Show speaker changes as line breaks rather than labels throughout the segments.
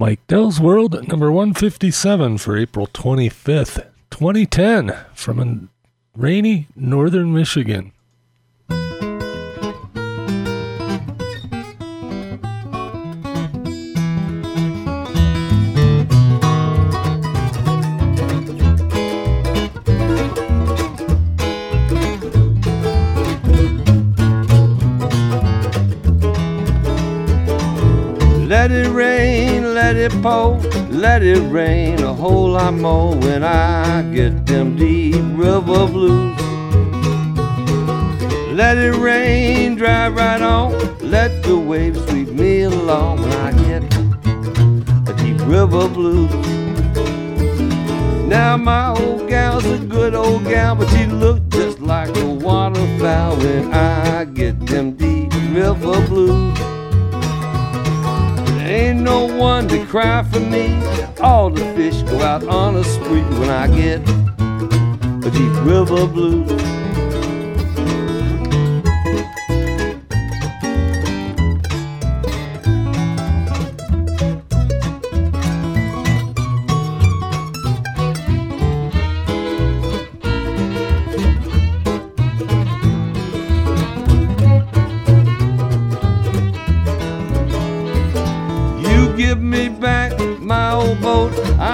Mike Dell's World number 157 for April 25th, 2010, from a rainy northern Michigan.
Them deep river blues. Let it rain, drive right on, let the waves sweep me along when I get a deep river blues. Now my old gal's a good old gal, but she look just like a waterfowl when I get them deep river blues. One to cry for me. All the fish go out on a spree when I get a deep river blues.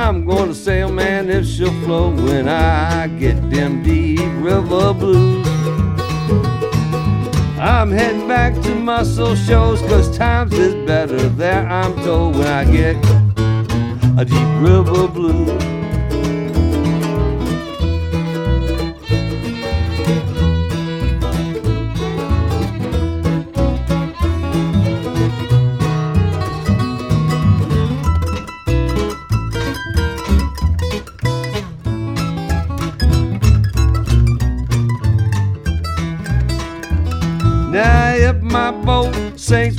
I'm gonna sail, man, if she'll float when I get them deep river blues. I'm heading back to muscle shows, cause times is better there, I'm told, when I get a deep river blues.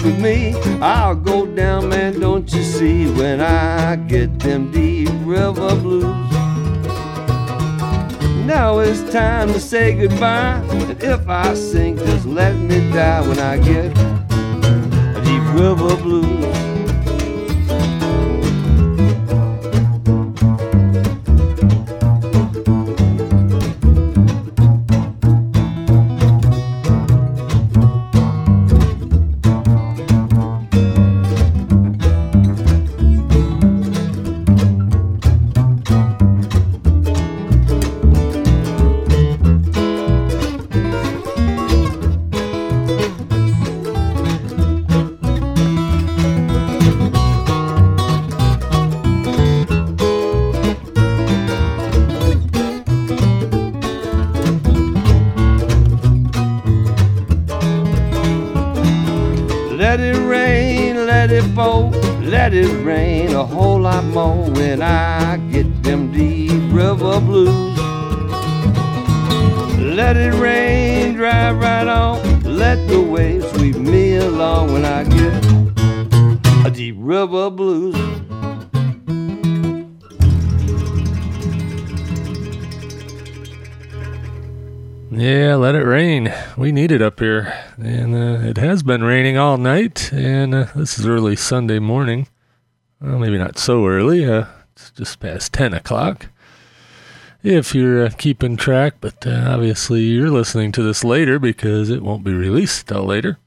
With me, I'll go down, man, don't you see, when I get them deep river blues. Now it's time to say goodbye, and if I sink, just let me die when I get deep river blues.
Yeah, let it rain. We need it up here. And uh, it has been raining all night. And uh, this is early Sunday morning. Well, maybe not so early. Uh, it's just past 10 o'clock. If you're uh, keeping track, but uh, obviously you're listening to this later because it won't be released till later.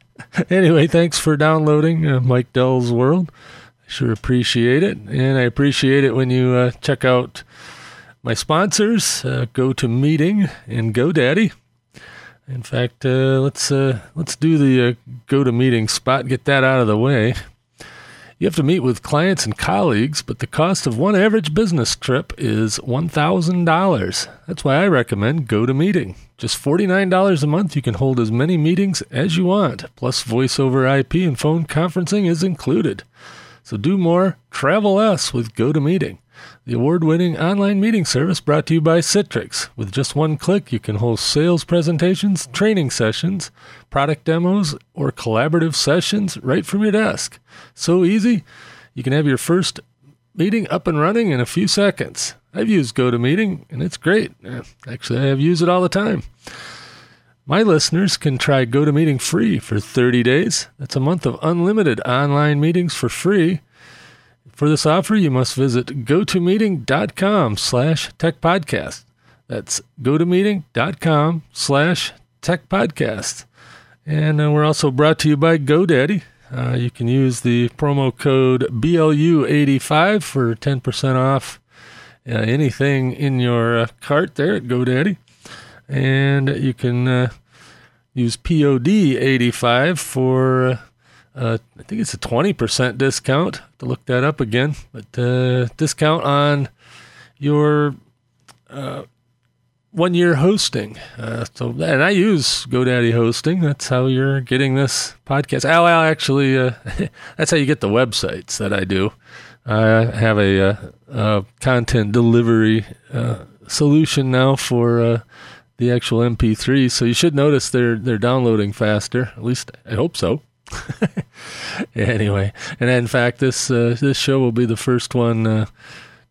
anyway, thanks for downloading uh, Mike Dell's World. I sure appreciate it. And I appreciate it when you check out my sponsors, uh, Go to Meeting and GoDaddy. In fact, uh, let's uh, let's do the uh, Go to Meeting spot. Get that out of the way. You have to meet with clients and colleagues, but the cost of one average business trip is $1,000. That's why I recommend Go to Meeting. Just $49 a month, you can hold as many meetings as you want, plus voice over IP and phone conferencing is included. So do more, travel less with Go to Meeting. The award winning online meeting service brought to you by Citrix. With just one click, you can host sales presentations, training sessions, product demos, or collaborative sessions right from your desk. So easy, you can have your first meeting up and running in a few seconds. I've used GoToMeeting and it's great. Uh, Actually, I have used it all the time. My listeners can try GoToMeeting free for 30 days. That's a month of unlimited online meetings for free For this offer, you must visit gotomeeting.com slash techpodcast. That's gotomeeting.com slash techpodcast. And uh, we're also brought to you by GoDaddy. Uh, you can use the promo code BLU85 for 10% off uh, anything in your uh, cart there at GoDaddy. And you can uh, use POD85 for, uh, uh, I think it's a 20% discount. to look that up again. But uh, discount on your one year hosting. Uh, so, and I use GoDaddy hosting. That's how you're getting this podcast. Well, actually, uh, that's how you get the websites that I do. I have a, uh, a content delivery uh, solution now for uh, the actual MP3. So you should notice they're they're downloading faster. At least I hope so. anyway, and in fact, this uh, this show will be the first one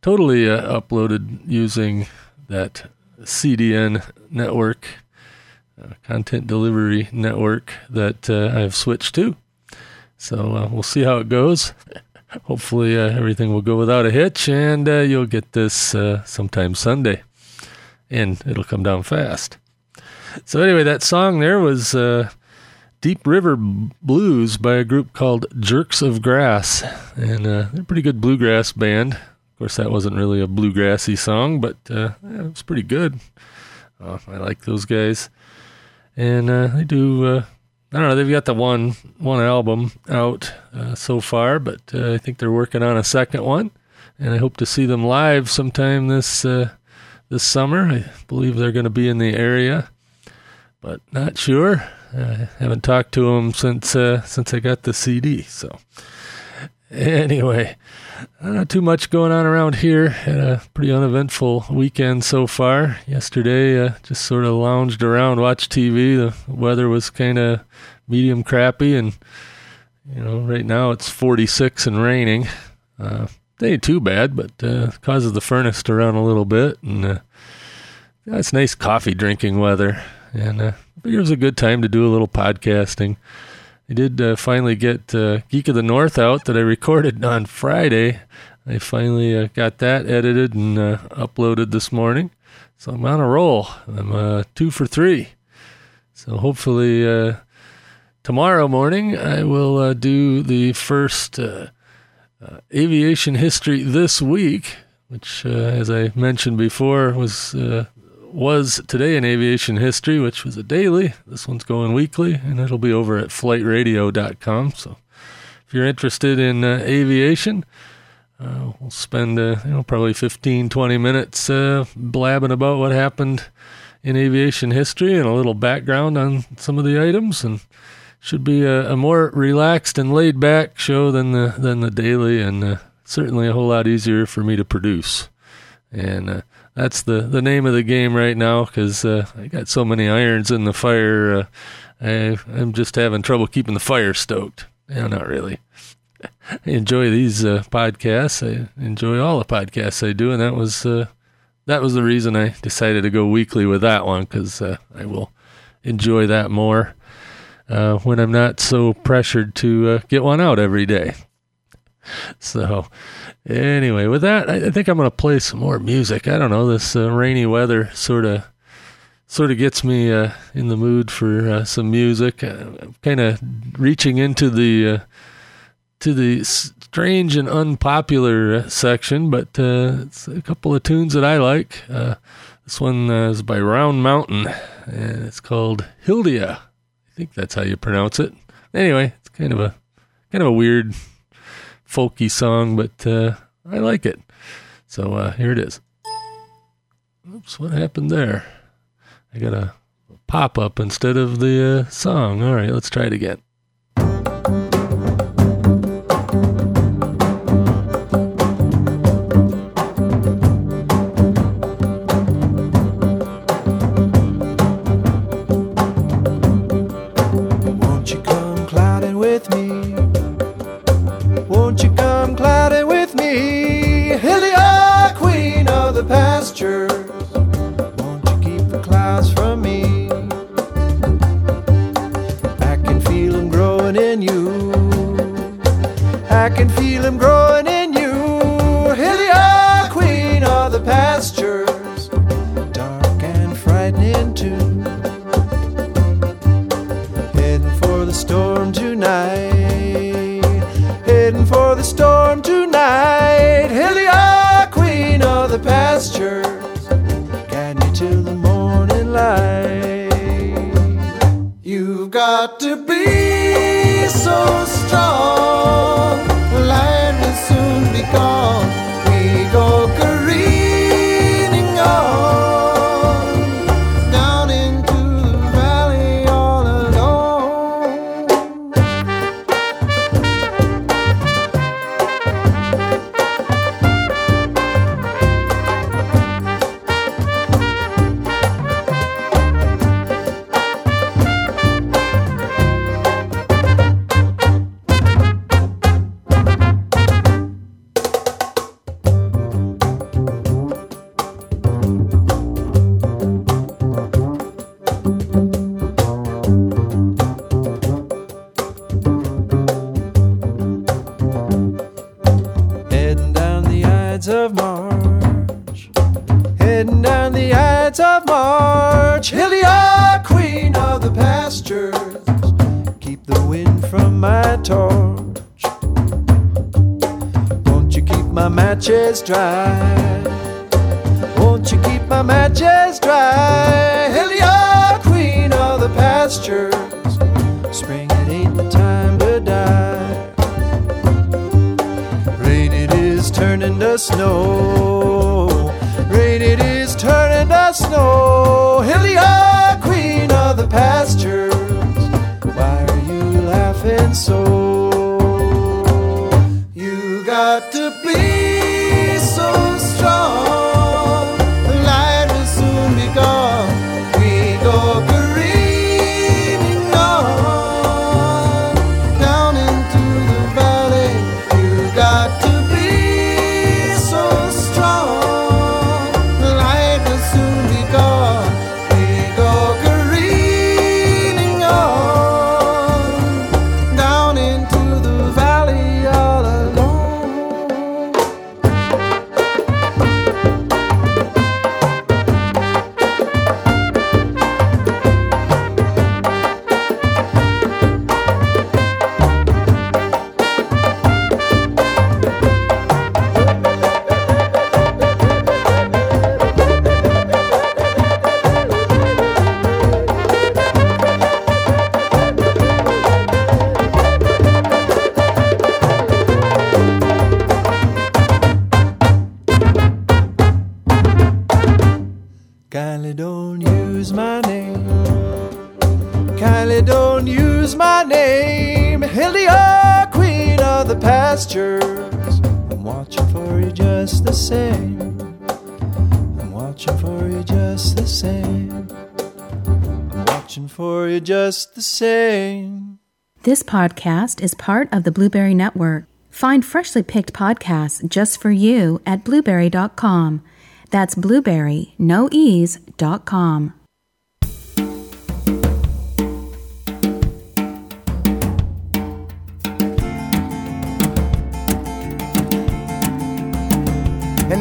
totally uploaded using that CDN network, uh, content delivery network that uh, I've switched to. So uh, we'll see how it goes. Hopefully, uh, everything will go without a hitch, and uh, you'll get this uh, sometime Sunday, and it'll come down fast. So anyway, that song there was Deep River Blues by a group called Jerks of Grass, and they're a pretty good bluegrass band. Of course, that wasn't really a bluegrassy song, but uh, yeah, it was pretty good. Uh, I like those guys, and uh, they do. Uh, I don't know. They've got the one one album out uh, so far, but uh, I think they're working on a second one, and I hope to see them live sometime this this summer. I believe they're going to be in the area, but not sure. I haven't talked to him since since I got the CD. So anyway. Not too much going on around here. Had a pretty uneventful weekend so far. Yesterday, uh, just sort of lounged around, watched TV. The weather was kind of medium crappy, and you know, right now it's 46 and raining. Uh, they ain't too bad, but uh, causes the furnace to run a little bit, and uh, yeah, it's nice coffee drinking weather. And uh, it was a good time to do a little podcasting. I did uh, finally get uh, Geek of the North out that I recorded on Friday. I finally uh, got that edited and uh, uploaded this morning. So I'm on a roll. I'm uh, two for three. So hopefully tomorrow morning I will do the first aviation history this week, which, as I mentioned before, was was today in aviation history, which was a daily. This one's going weekly, and it'll be over at flightradio.com. So if you're interested in uh, aviation, uh, we'll spend uh, you know probably 15, 20 minutes uh, blabbing about what happened in aviation history and a little background on some of the items, and should be a, a more relaxed and laid back show than the than the daily, and uh, certainly a whole lot easier for me to produce. And uh, that's the, the name of the game right now because uh, I got so many irons in the fire. Uh, I, I'm just having trouble keeping the fire stoked. Yeah, not really. I enjoy these uh, podcasts. I enjoy all the podcasts I do, and that was uh, that was the reason I decided to go weekly with that one because uh, I will enjoy that more uh, when I'm not so pressured to get one out every day. So, Anyway, with that, I think I'm going to play some more music. I don't know, this uh, rainy weather sort of sort of gets me uh, in the mood for uh, some music. Uh, I'm kind of reaching into the uh, to the strange and unpopular uh, section, but it's a couple of tunes that I like. this one is by Round Mountain, and it's called Hildia. I think that's how you pronounce it. Anyway, it's kind of a kind of a weird folky song, but uh, I like it. So uh, here it is. Oops, what happened there? I got a pop up instead of the uh, song. All right, let's try it again.
I can feel him grow. Turning to snow. Rain it is turning to snow. Hillia, queen of the pastures.
Podcast is part of the Blueberry Network. Find freshly picked podcasts just for you at blueberry.com. That's blueberry, no ease, dot com.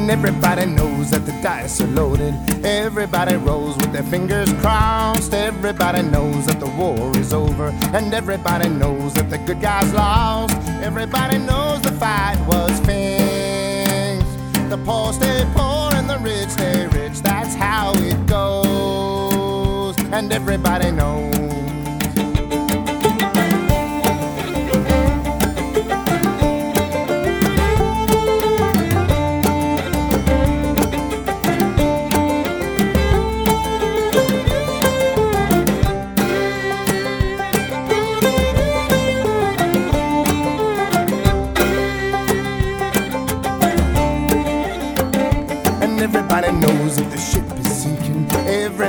And everybody knows that the dice are loaded. Everybody rolls with their fingers crossed. Everybody knows that the war is over. And everybody knows that the good guys lost. Everybody knows the fight was finished. The poor stay poor and the rich stay rich. That's how it goes. And everybody knows.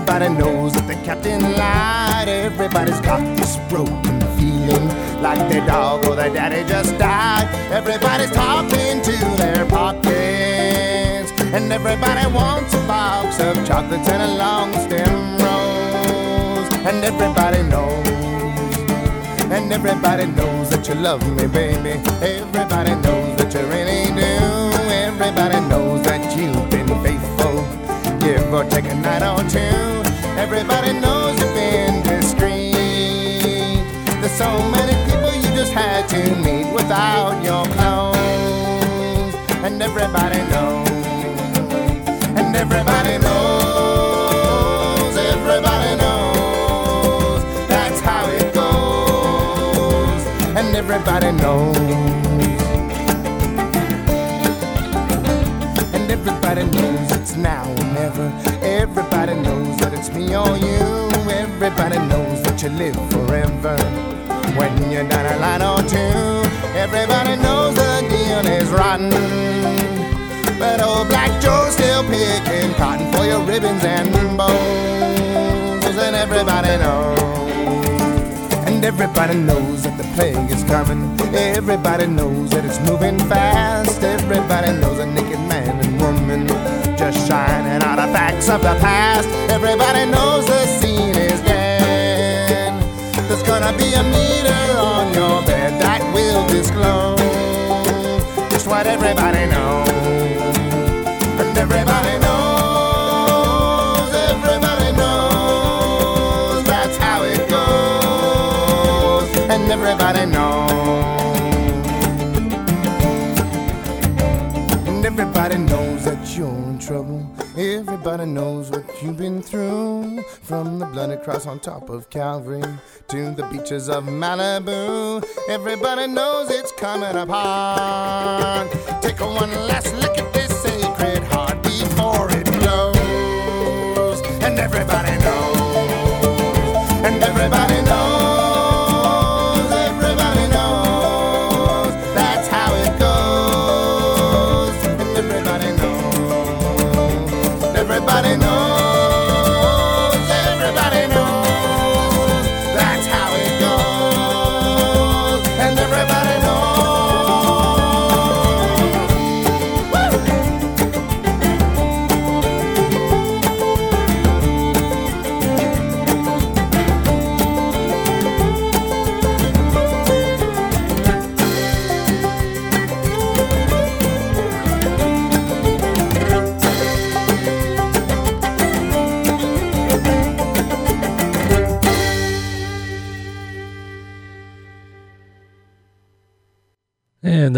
Everybody knows that the captain lied. Everybody's got this broken feeling like their dog or their daddy just died. Everybody's talking to their pockets. And everybody wants a box of chocolates and a long stem rose. And everybody knows. And everybody knows that you love me, baby. Everybody knows that you really do. Everybody knows that you've been faithful. Give or take a night or two. Everybody knows you've been discreet. There's so many people you just had to meet without your clothes. And everybody knows. And everybody knows. Everybody knows. That's how it goes. And everybody knows. It's now or never. Everybody knows that it's me or you. Everybody knows that you live forever. When you're down a line or two, everybody knows the deal is rotten. But old Black Joe's still picking cotton for your ribbons and bows. And everybody knows. And everybody knows that the plague is coming. Everybody knows that it's moving fast. Everybody knows a naked and woman just shining out the facts of the past. Everybody knows the scene is dead. There's gonna be a meter on your bed that will disclose just what everybody knows. And everybody knows, Everybody knows That's how it goes And everybody knows you're in trouble. Everybody knows what you've been through. From the bloody cross on top of Calvary to the beaches of Malibu. Everybody knows it's coming apart. Take a one last look at this sacred heart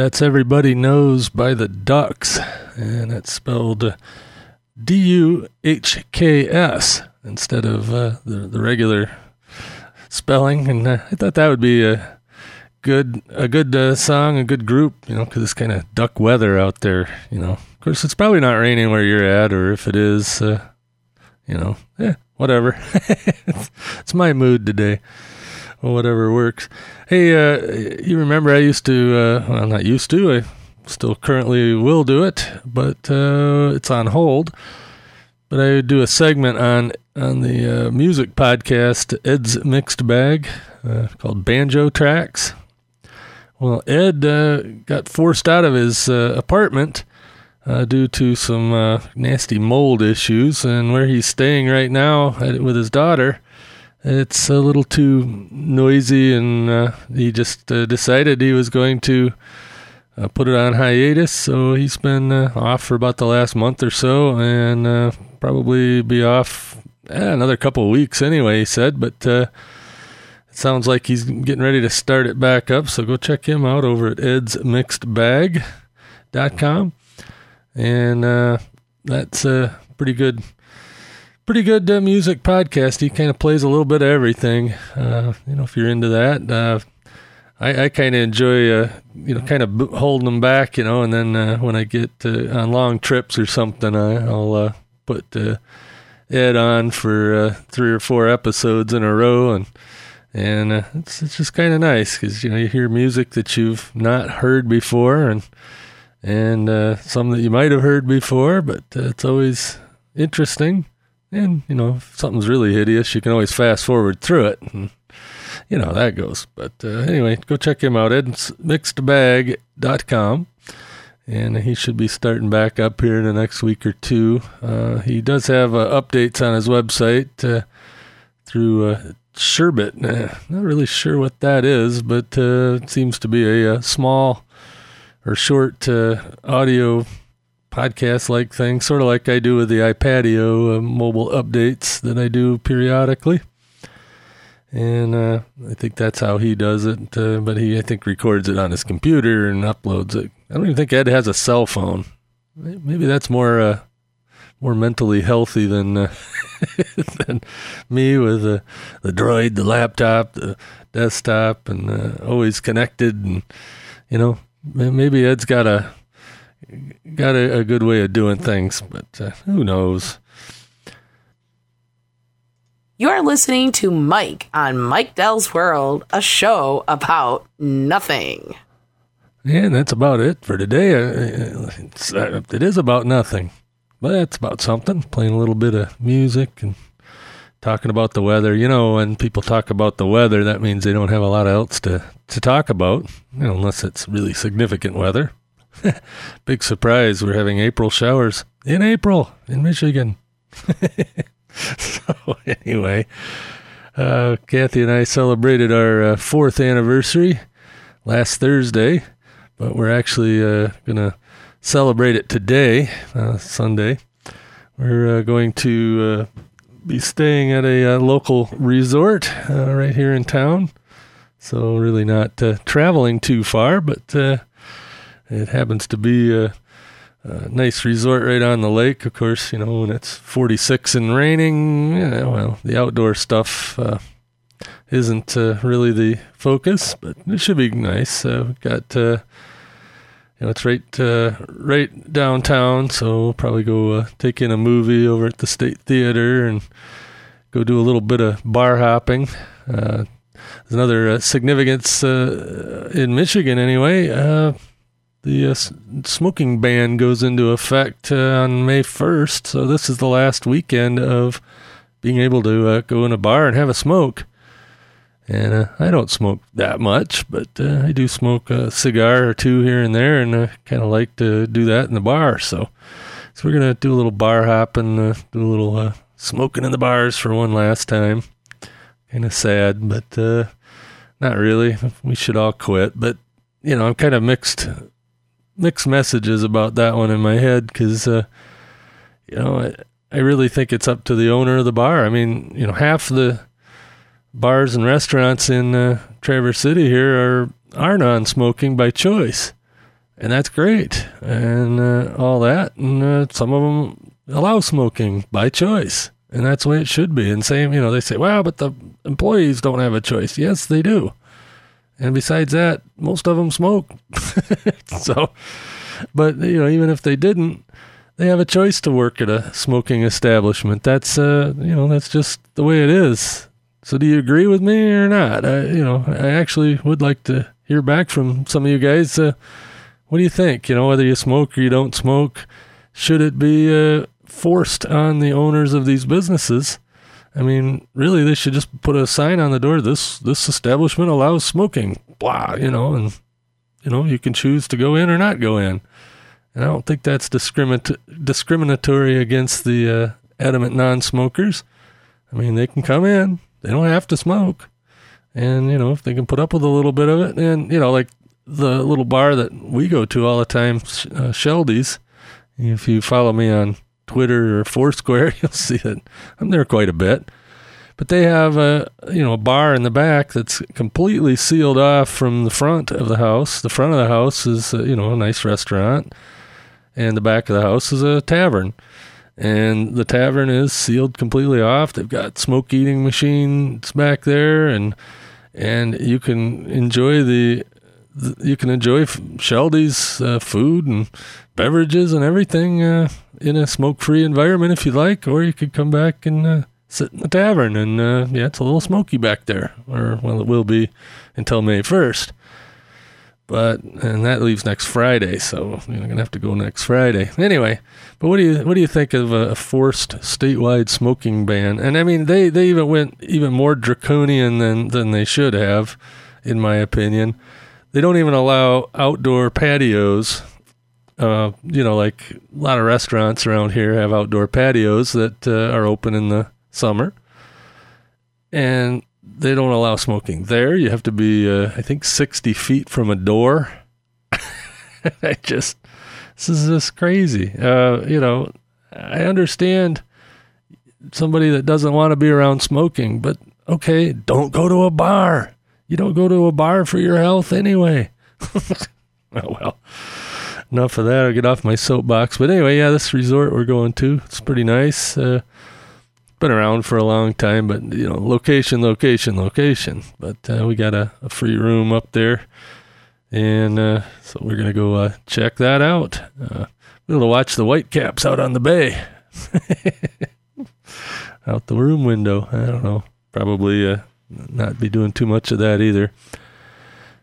that's Everybody Knows
by the Ducks. And it's spelled D U H K S instead of uh, the, the regular spelling. And uh, I thought that would be a good a good uh, song, a good group, you know, because it's kind of duck weather out there, you know. Of course, it's probably not raining where you're at, or if it is, uh, you know, yeah, whatever. it's, it's my mood today. Well, whatever works. Hey, uh, you remember I used to, uh, well, not used to, I still currently will do it, but uh, it's on hold. But I do a segment on on the uh, music podcast Ed's Mixed Bag uh, called Banjo Tracks. Well, Ed uh, got forced out of his uh, apartment uh, due to some nasty mold issues, and where he's staying right now with his daughter, it's a little too noisy, and uh, he just uh, decided he was going to uh, put it on hiatus. So he's been uh, off for about the last month or so, and uh, probably be off eh, another couple of weeks anyway. He said, but uh, it sounds like he's getting ready to start it back up. So go check him out over at edsmixedbag.com, and that's a pretty good pretty good uh, music podcast. He kind of plays a little bit of everything. Uh, you know, if you're into that, uh, I, I kind of enjoy, uh, you know, kind of holding them back, you know, and then uh, when I get uh, on long trips or something, I, I'll uh, put uh, Ed on for uh, three or four episodes in a row, and and uh, it's it's just kind of nice because you know you hear music that you've not heard before, and and uh, some that you might have heard before, but uh, it's always interesting. And, you know, if something's really hideous, you can always fast forward through it. And, you know, that goes. But uh, anyway, go check him out, edsmixedbag.com. And he should be starting back up here in the next week or two. Uh, he does have uh, updates on his website uh, through uh, Sherbet. Uh, not really sure what that is, but it seems to be a, a small or short audio podcast like thing, sort of like I do with the iPadio uh, mobile updates that I do periodically. And uh, I think that's how he does it. Uh, but he, I think, records it on his computer and uploads it. I don't even think Ed has a cell phone. Maybe that's more uh, more mentally healthy than uh, than me with the the droid, the laptop, the desktop, and uh, always connected. And you know, maybe Ed's got a got a, a good way of doing things, but uh, who knows?
You're listening to Mike on Mike Dell's World, a show about nothing.
Yeah, and that's about it for today. Uh, It's, uh, it is about nothing, but that's about something. Playing a little bit of music and talking about the weather. You know, when people talk about the weather, that means they don't have a lot else to, to talk about, you know, unless it's really significant weather. Big surprise, we're having April showers in April in Michigan. so, anyway, uh, Kathy and I celebrated our uh, fourth anniversary last Thursday but we're actually uh, going to celebrate it today, uh, Sunday. We're uh, going to uh, be staying at a local resort right here in town. So, really not traveling too far, but it happens to be a, a nice resort right on the lake. Of course, you know, when it's 46 and raining, yeah, well, the outdoor stuff uh, isn't uh, really the focus, but it should be nice. Uh, we've got uh, you know, it's right uh, right downtown, so we'll probably go uh, take in a movie over at the State Theater and go do a little bit of bar hopping. Uh, there's another uh, significance in Michigan, anyway. Uh, the uh, smoking ban goes into effect uh, on May 1st, so this is the last weekend of being able to uh, go in a bar and have a smoke. And uh, I don't smoke that much, but uh, I do smoke a cigar or two here and there, and I kind of like to do that in the bar. So, so we're gonna do a little bar hopping, uh, do a little uh, smoking in the bars for one last time. Kind of sad, but uh, not really. We should all quit. But you know, I'm kind of mixed, mixed messages about that one in my head because, uh, you know, I, I really think it's up to the owner of the bar. I mean, you know, half the bars and restaurants in uh, Traverse City here are are non-smoking by choice, and that's great, and uh, all that. And uh, some of them allow smoking by choice, and that's the way it should be. And same, you know, they say, "Well, but the employees don't have a choice." Yes, they do. And besides that, most of them smoke. so, but you know, even if they didn't, they have a choice to work at a smoking establishment. That's uh, you know, that's just the way it is. So do you agree with me or not? I, you know, I actually would like to hear back from some of you guys. Uh, what do you think? You know, whether you smoke or you don't smoke, should it be uh, forced on the owners of these businesses? I mean, really, they should just put a sign on the door. This this establishment allows smoking. Blah, you know, and you know you can choose to go in or not go in. And I don't think that's discriminat- discriminatory against the uh, adamant non-smokers. I mean, they can come in. They don't have to smoke. And, you know, if they can put up with a little bit of it, and, you know, like the little bar that we go to all the time, uh, Sheldy's, if you follow me on Twitter or Foursquare, you'll see that I'm there quite a bit. But they have a, you know, a bar in the back that's completely sealed off from the front of the house. The front of the house is, uh, you know, a nice restaurant, and the back of the house is a tavern and the tavern is sealed completely off. They've got smoke eating machines back there, and and you can enjoy the, you can enjoy Sheldy's uh, food and beverages and everything uh, in a smoke free environment if you like, or you could come back and uh, sit in the tavern and uh, yeah, it's a little smoky back there, or well, it will be until May first. But and that leaves next Friday, so you're gonna have to go next Friday. Anyway, but what do you what do you think of a forced statewide smoking ban? And I mean, they they even went even more draconian than than they should have, in my opinion. They don't even allow outdoor patios. Uh, you know, like a lot of restaurants around here have outdoor patios that uh, are open in the summer, and they don't allow smoking there. You have to be, uh, I think, sixty feet from a door. I just this is just crazy. Uh, you know, I understand somebody that doesn't want to be around smoking, but okay, don't go to a bar. You don't go to a bar for your health anyway. oh well. Enough of that. I'll get off my soapbox. But anyway, yeah, this resort we're going to, it's pretty nice. Uh, been around for a long time, but you know, location, location, location. But uh, we got a, a, free room up there, and uh, so we're gonna go uh, check that out. Uh, we're gonna watch the Whitecaps out on the bay, out the room window. I don't know, probably uh, not be doing too much of that either.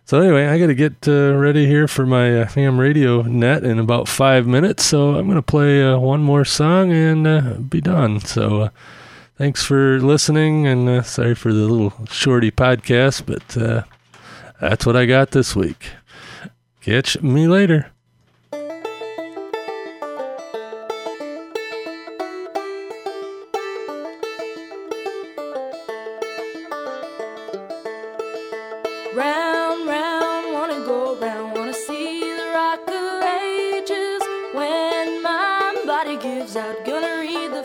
So anyway, I got to get uh, ready here for my uh, ham radio net in about five minutes. So I'm to play uh, one more song and uh, be done. So uh, thanks for listening, and uh, sorry for the little shorty podcast, but that's what I got this week. Catch me later.
Out, gonna read the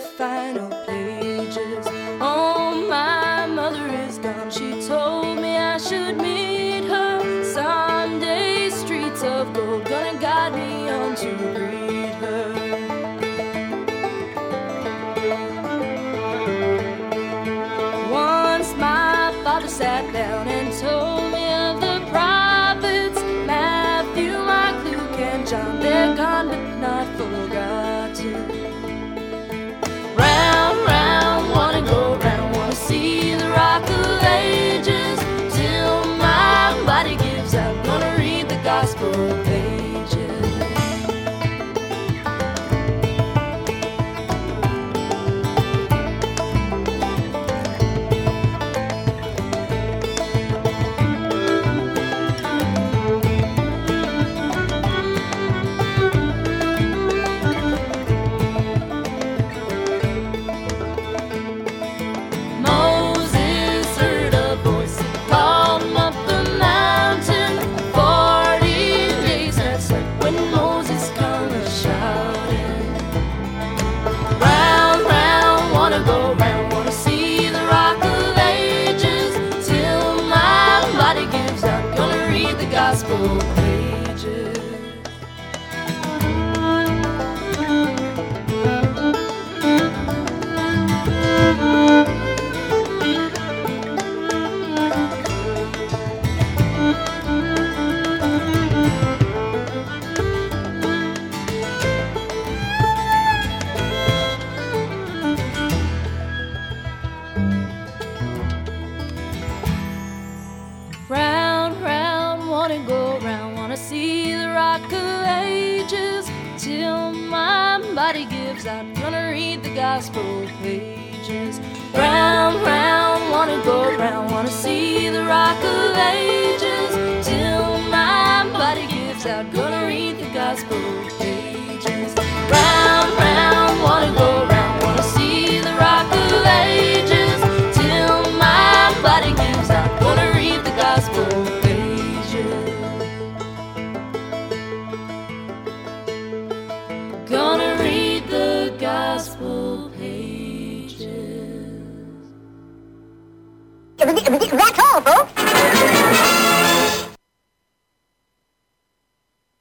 till my body gives. I'm gonna read the gospel pages. Round, round, wanna go round Wanna see the rock of ages. Till my body gives. I'm gonna read the gospel pages. Round, round.